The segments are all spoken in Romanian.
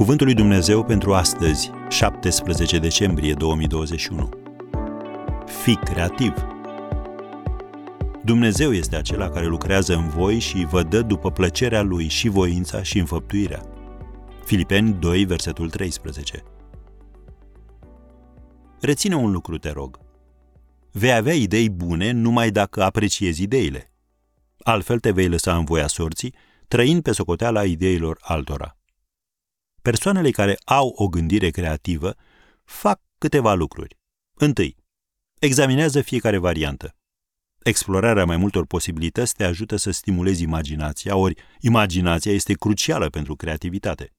Cuvântul lui Dumnezeu pentru astăzi, 17 decembrie 2021. Fii creativ. Dumnezeu este acela care lucrează în voi și vă dă după plăcerea lui și voința și înfăptuirea. Filipeni 2, versetul 13. Reține un lucru, te rog. Vei avea idei bune numai dacă apreciezi ideile. Altfel te vei lăsa în voia sorții, trăind pe socoteala ideilor altora. Persoanele care au o gândire creativă fac câteva lucruri. Întâi, examinează fiecare variantă. Explorarea mai multor posibilități te ajută să stimulezi imaginația, ori imaginația este crucială pentru creativitate.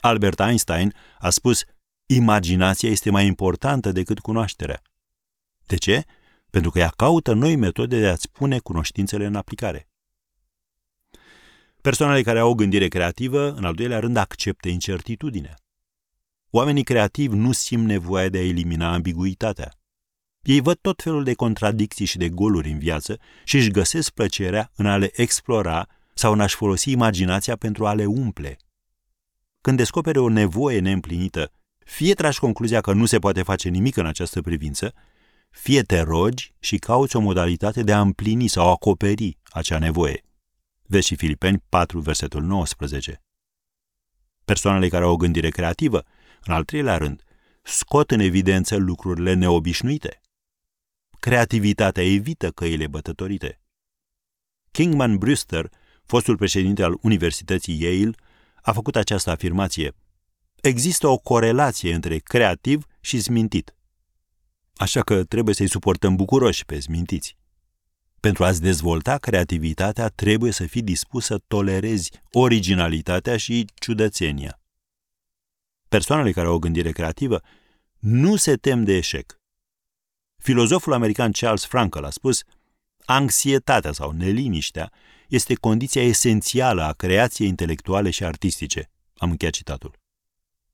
Albert Einstein a spus, imaginația este mai importantă decât cunoașterea. De ce? Pentru că ea caută noi metode de a-ți pune cunoștințele în aplicare. Persoanele care au o gândire creativă, în al doilea rând, acceptă incertitudinea. Oamenii creativi nu simt nevoia de a elimina ambiguitatea. Ei văd tot felul de contradicții și de goluri în viață și își găsesc plăcerea în a le explora sau în a-și folosi imaginația pentru a le umple. Când descoperi o nevoie neîmplinită, fie tragi concluzia că nu se poate face nimic în această privință, fie te rogi și cauți o modalitate de a împlini sau acoperi acea nevoie. Vezi și Filipeni 4, versetul 19. Persoanele care au o gândire creativă, în al treilea rând, scot în evidență lucrurile neobișnuite. Creativitatea evită căile bătătorite. Kingman Brewster, fostul președinte al Universității Yale, a făcut această afirmație. Există o corelație între creativ și zmintit. Așa că trebuie să-i suportăm bucuroși pe zmintiți. Pentru a-ți dezvolta creativitatea, trebuie să fii dispus să tolerezi originalitatea și ciudățenia. Persoanele care au o gândire creativă nu se tem de eșec. Filozoful american Charles Frankel a spus, anxietatea sau neliniștea este condiția esențială a creației intelectuale și artistice. Am încheiat citatul.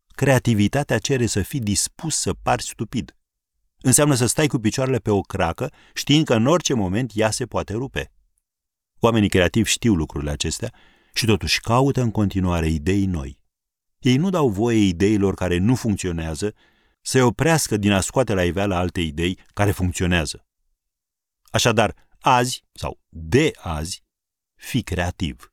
Creativitatea cere să fii dispus să pari stupid. Înseamnă să stai cu picioarele pe o cracă, știind că în orice moment ea se poate rupe. Oamenii creativi știu lucrurile acestea și totuși caută în continuare idei noi. Ei nu dau voie ideilor care nu funcționează să-i oprească din a scoate la iveală alte idei care funcționează. Așadar, azi sau de azi, fi creativ.